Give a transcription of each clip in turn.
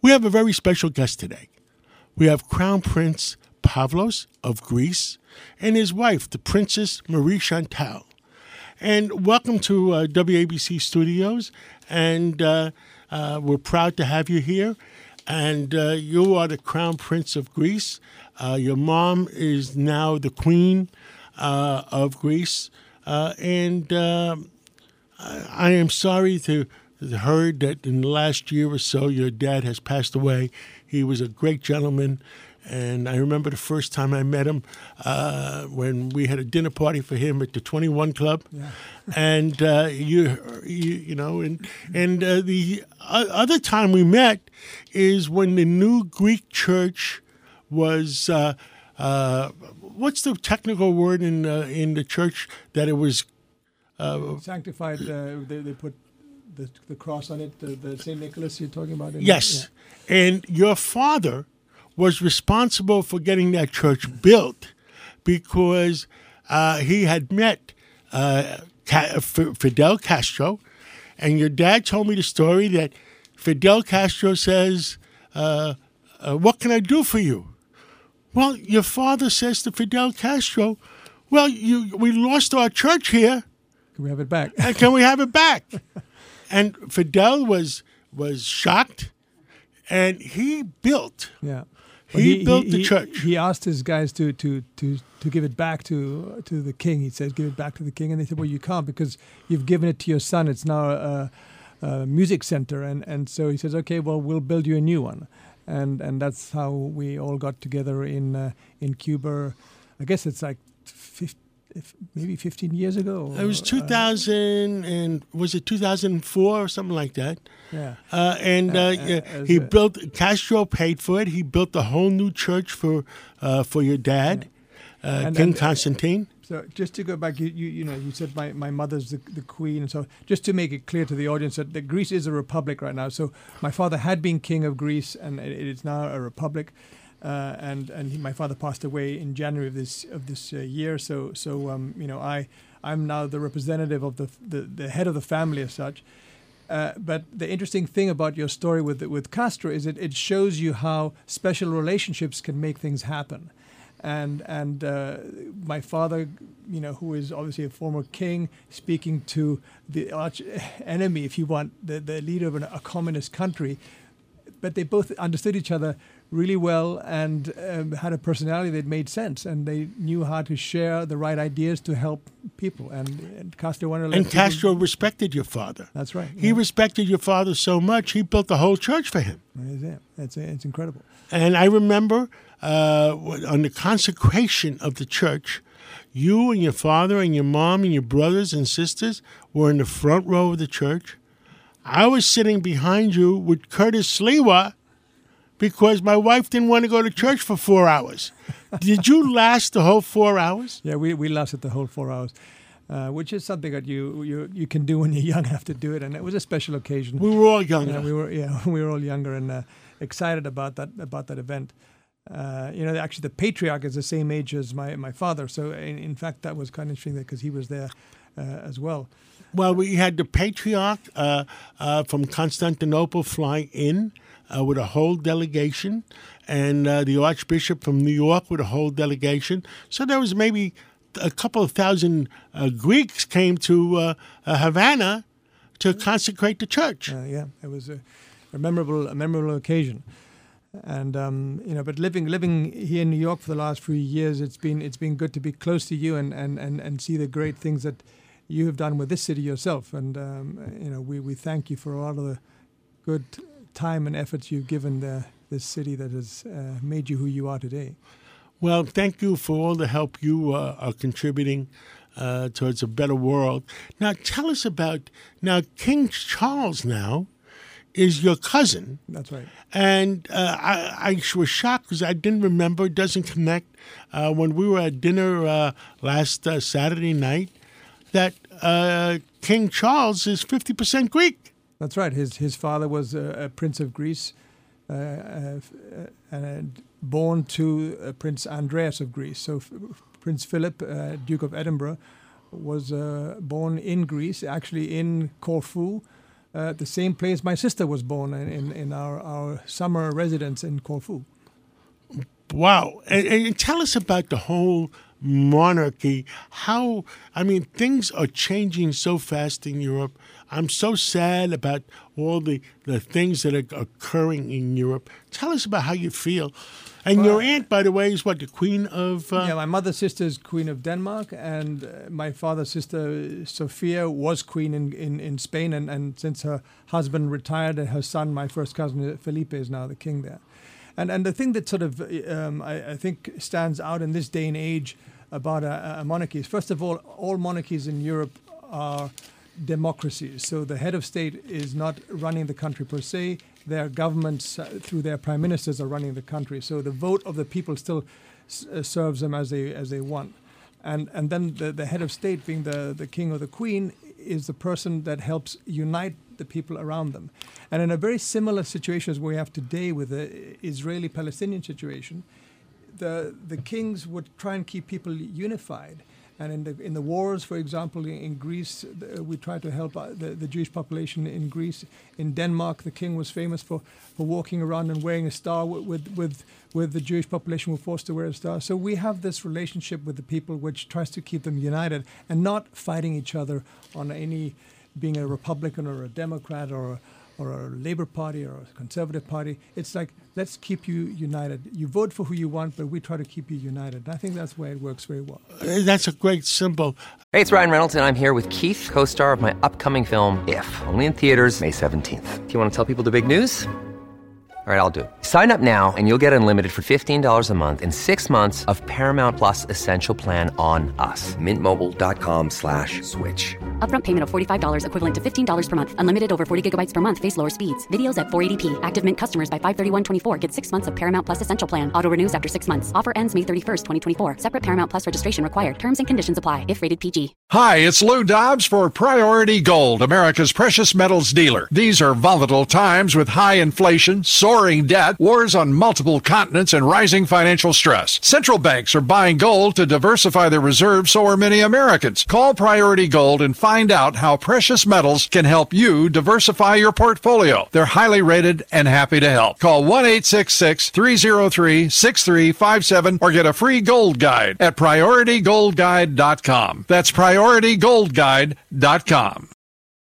We have a very special guest today. We have Crown Prince Pavlos of Greece and his wife, the Princess Marie Chantal. And welcome to uh, WABC Studios. And uh, uh, we're proud to have you here. And uh, you are the Crown Prince of Greece. Uh, your mom is now the Queen uh, of Greece. and I am sorry to heard that in the last year or so your dad has passed away. He was a great gentleman. And I remember the first time I met him uh, when we had a dinner party for him at the 21 Club. Yeah. and uh, you, you, you know, and, and uh, the other time we met is when the new Greek church was, uh, uh, what's the technical word in, uh, in the church that it was? sanctified, they, they put the, the cross on it, the, the St. Nicholas you're talking about? Yes. Yeah. And your father was responsible for getting that church built because uh, he had met uh, Fidel Castro. And your dad told me the story that Fidel Castro says, uh, uh What can I do for you? Well, your father says to Fidel Castro, Well, you, we lost our church here. Can we have it back? can we have it back? and Fidel was was shocked, and he built. Yeah. he, he, built he, the church. He asked his guys to, to, to, to give it back to to the king. He said, "Give it back to the king," and they said, "Well, you can't because you've given it to your son. It's now a, a music center." And and so he says, "Okay, well, we'll build you a new one." And and that's how we all got together in uh, in Cuba. I guess it's like 50, maybe 15 years ago. It was 2000 uh, and was it 2004 or something like that. Yeah. Uh, and uh, uh he built Castro paid for it. He built a whole new church for uh, for your dad, yeah. Uh, and, King and, Constantine. So just to go back, you you, you know you said my, my mother's the, the queen, and so just to make it clear to the audience that, that Greece is a republic right now. So my father had been king of Greece, and it is now a republic. Uh, and and he, my father passed away in January of this of this uh, year. So so um, you know I I'm now the representative of the the, the head of the family as such. Uh, but the interesting thing about your story with with Castro is it, it shows you how special relationships can make things happen. And and uh, my father, you know, who is obviously a former king, speaking to the arch enemy, if you want, the, the leader of an, a communist country, but they both understood each other really well and um, had a personality that made sense, and they knew how to share the right ideas to help people. And, and Castro wanted and Castro respected your father. That's right. He yeah. respected your father so much he built the whole church for him. That's it. It's, it's incredible. And I remember uh, on the consecration of the church. You and your father and your mom and your brothers and sisters were in the front row of the church. I was sitting behind you with Curtis Sliwa because my wife didn't want to go to church for four hours. Did you last the whole four hours? Yeah, we, we lasted the whole four hours. Uh, which is something that you, you you can do when you're young enough to do it, and it was a special occasion. We were all younger. Uh, we were yeah, we were all younger and uh, excited about that about that event. Uh, you know, actually, the patriarch is the same age as my my father, so in, in fact, that was kind of interesting because he was there uh, as well. Well, we had the patriarch uh, from Constantinople fly in uh, with a whole delegation, and uh, the Archbishop from New York with a whole delegation. So there was maybe a couple of thousand uh, Greeks came to uh, uh, Havana to consecrate the church. Uh, yeah, it was a, a, memorable, a memorable occasion. And um, you know, but living living here in New York for the last few years, it's been it's been good to be close to you and, and, and, and see the great things that you have done with this city yourself. And um, you know, we, we thank you for all of the good time and efforts you've given the, this city that has uh, made you who you are today. Well, thank you for all the help you uh, are contributing uh, towards a better world. Now, tell us about now King Charles. Now is your cousin. That's right. And uh, I, I, was shocked because I didn't remember. It doesn't connect. Uh, when we were at dinner uh, last Saturday night, that King Charles is fifty percent Greek. That's right. His his father was a, a prince of Greece, uh, uh, and born to Prince Andreas of Greece. So Prince Philip, uh, Duke of Edinburgh, was uh, born in Greece, actually in Corfu. uh, the same place my sister was born in, in, in our, our summer residence in Corfu. Wow. And, and tell us about the whole monarchy. How, I mean, things are changing so fast in Europe. I'm so sad about all the, the things that are occurring in Europe. Tell us about how you feel. And your aunt, by the way, is what, the Queen of. Uh, Yeah, my mother's sister is Queen of Denmark, and uh, my father's sister, Sophia, was Queen in, in, in Spain. And, and since her husband retired, and her son, my first cousin, Felipe, is now the king there. And, and the thing that sort of, um, I, I think, stands out in this day and age about a, a monarchy is, first of all, all monarchies in Europe are democracies. So the head of state is not running the country per se. Their governments, uh, through their prime ministers, are running the country. So the vote of the people still s- uh, serves them as they as they want. And and then the, the head of state, being the, the king or the queen, is the person that helps unite the people around them. And in a very similar situation as we have today with the Israeli-Palestinian situation, the the kings would try and keep people unified. And in the in the wars, for example, in, Greece, we tried to help uh, the, the Jewish population in Greece. In Denmark, the king was famous for, for walking around and wearing a star. With, with with with the Jewish population were forced to wear a star. So we have this relationship with the people, which tries to keep them united and not fighting each other on any being a Republican or a Democrat or a, or a Labour Party or a Conservative Party. It's like let's keep you united. You vote for who you want, but we try to keep you united. And I think that's why it works very well. Uh, That's a great symbol. Hey, it's Ryan Reynolds, and I'm here with Keith, co star of my upcoming film, If, only in theaters, May 17th. Do you want to tell people the big news? All right, I'll do it. Sign up now and you'll get unlimited for $15 a month in six months of Paramount Plus Essential Plan on us. Mintmobile.com slash switch. Upfront payment of $45 equivalent to $15 per month. Unlimited over 40 gigabytes per month. Face lower speeds. Videos at 480p. Active Mint customers by 531.24 get six months of Paramount Plus Essential Plan. Auto renews after six months. Offer ends May 31st, 2024. Separate Paramount Plus registration required. Terms and conditions apply if rated PG. Hi, it's Lou Dobbs for Priority Gold, America's precious metals dealer. These are volatile times with high inflation, soaring debt, wars on multiple continents, and rising financial stress. Central banks are buying gold to diversify their reserves, so are many Americans. Call Priority Gold and find out how precious metals can help you diversify your portfolio. They're highly rated and happy to help. Call 1 303 6357 or get a free gold guide at PriorityGoldGuide.com. That's PriorityGoldGuide.com.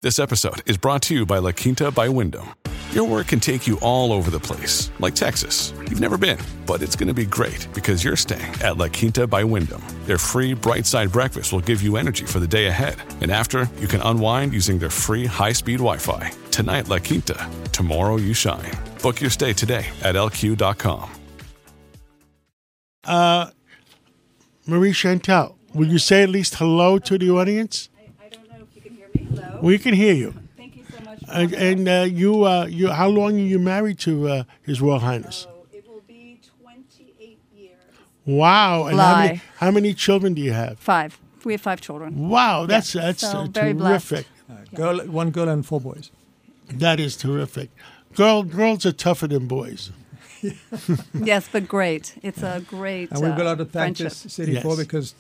This episode is brought to you by La Quinta by Wyndham. Your work can take you all over the place, like Texas. You've never been, but it's going to be great because you're staying at La Quinta by Wyndham. Their free bright side breakfast will give you energy for the day ahead. And after, you can unwind using their free high speed Wi Fi. Tonight, La Quinta. Tomorrow, you shine. Book your stay today at lq.com. Uh, Marie Chantal, will you say at least hello to the audience? I don't know if you can hear me. Hello. We can hear you. Thank you so much. for And, and uh, you, uh, you, how long are you married to uh, His Royal Highness? So it will be 28 years. Wow! And how many, how many children do you have? Five. We have five children. Wow, that's that's so uh, very blessed. terrific. Girl, one girl and four boys. That is terrific. Girl, girls are tougher than boys. Yes, but great. It's a great And we've got a uh, lot to thank friendship. this city for because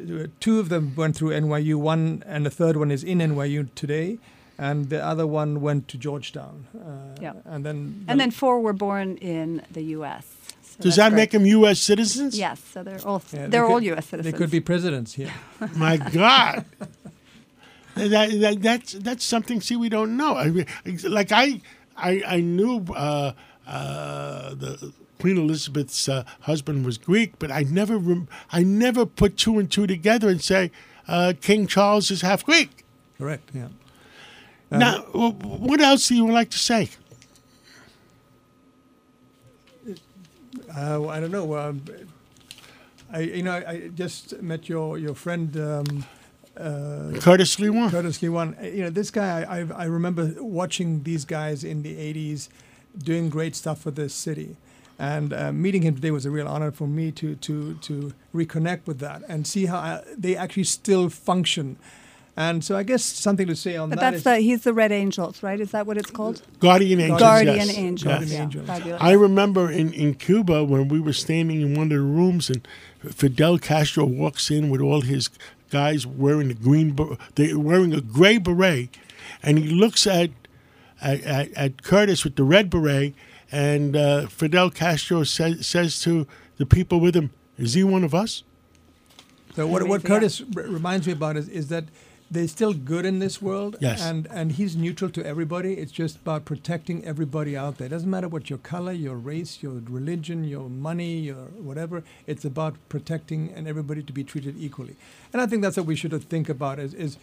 uh, two of them went through NYU, one and the third one is in NYU today, and the other one went to Georgetown. Uh, Yeah. And then And then four were born in the U.S. So Does that great. make them U.S. citizens? Yes, so they're all Yeah, they they're all could- U.S. citizens. They could be presidents here. My God. that, that, that's that's something. See, we don't know. I mean, like I I, I knew uh, uh, the Queen Elizabeth's uh, husband was Greek, but I never rem- I never put two and two together and say uh, King Charles is half Greek. Correct. Yeah. Now, what else do you like to say? Uh, I don't know. Um, I you know I just met your your friend. Um, uh, Curtis Lee Warren. Curtis Lee one. You know, this guy, I, I, I remember watching these guys in the 80s doing great stuff for this city. And uh, meeting him today was a real honor for me to, to, to reconnect with that and see how I, they actually still function. And so I guess something to say on But that that's is- the he's the Red Angels, right? Is that what it's called? Guardian Angels. Guardian yes. Angels. Yes. Guardian yeah, Angels. Fabulous. I remember in, in Cuba when we were standing in one of the rooms and Fidel Castro walks in with all his guys wearing the green, ber- they wearing a gray beret, and he looks at at, at, at Curtis with the red beret, and uh, Fidel Castro says says to the people with him, "Is he one of us?" So what, what Curtis r- reminds me about is, is that there's still good in this world, Yes. and and he's neutral to everybody. It's just about protecting everybody out there. It doesn't matter what your color, your race, your religion, your money, your whatever. It's about protecting and everybody to be treated equally. And I think that's what we should think about is, is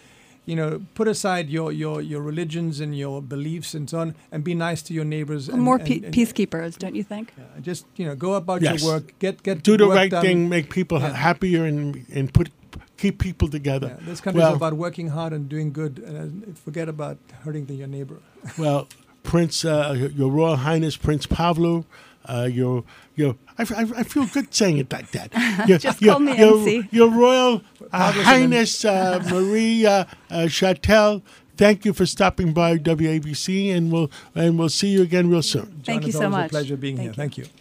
you know, put aside your, your, your religions and your beliefs and so on, and be nice to your neighbors. And, More pe- and- peacekeepers, don't you think? uh, just you know, go about Yes. your work, get get Do the work right done. thing, make people Yeah. happier, and and put keep people together. Yeah, this country well, is about working hard and doing good, and forget about hurting the, your neighbor. Well, Prince, uh, Your Royal Highness Prince Pavlo, uh, your your I, I, I feel good saying it like that. Your, Just your, call me your, MC. Your Royal uh, Highness uh, Marie uh, uh, Chattel. Thank you for stopping by WABC, and we'll and we'll see you again real soon. John, Thank you it's so always much. A pleasure being Thank here. you. Thank you.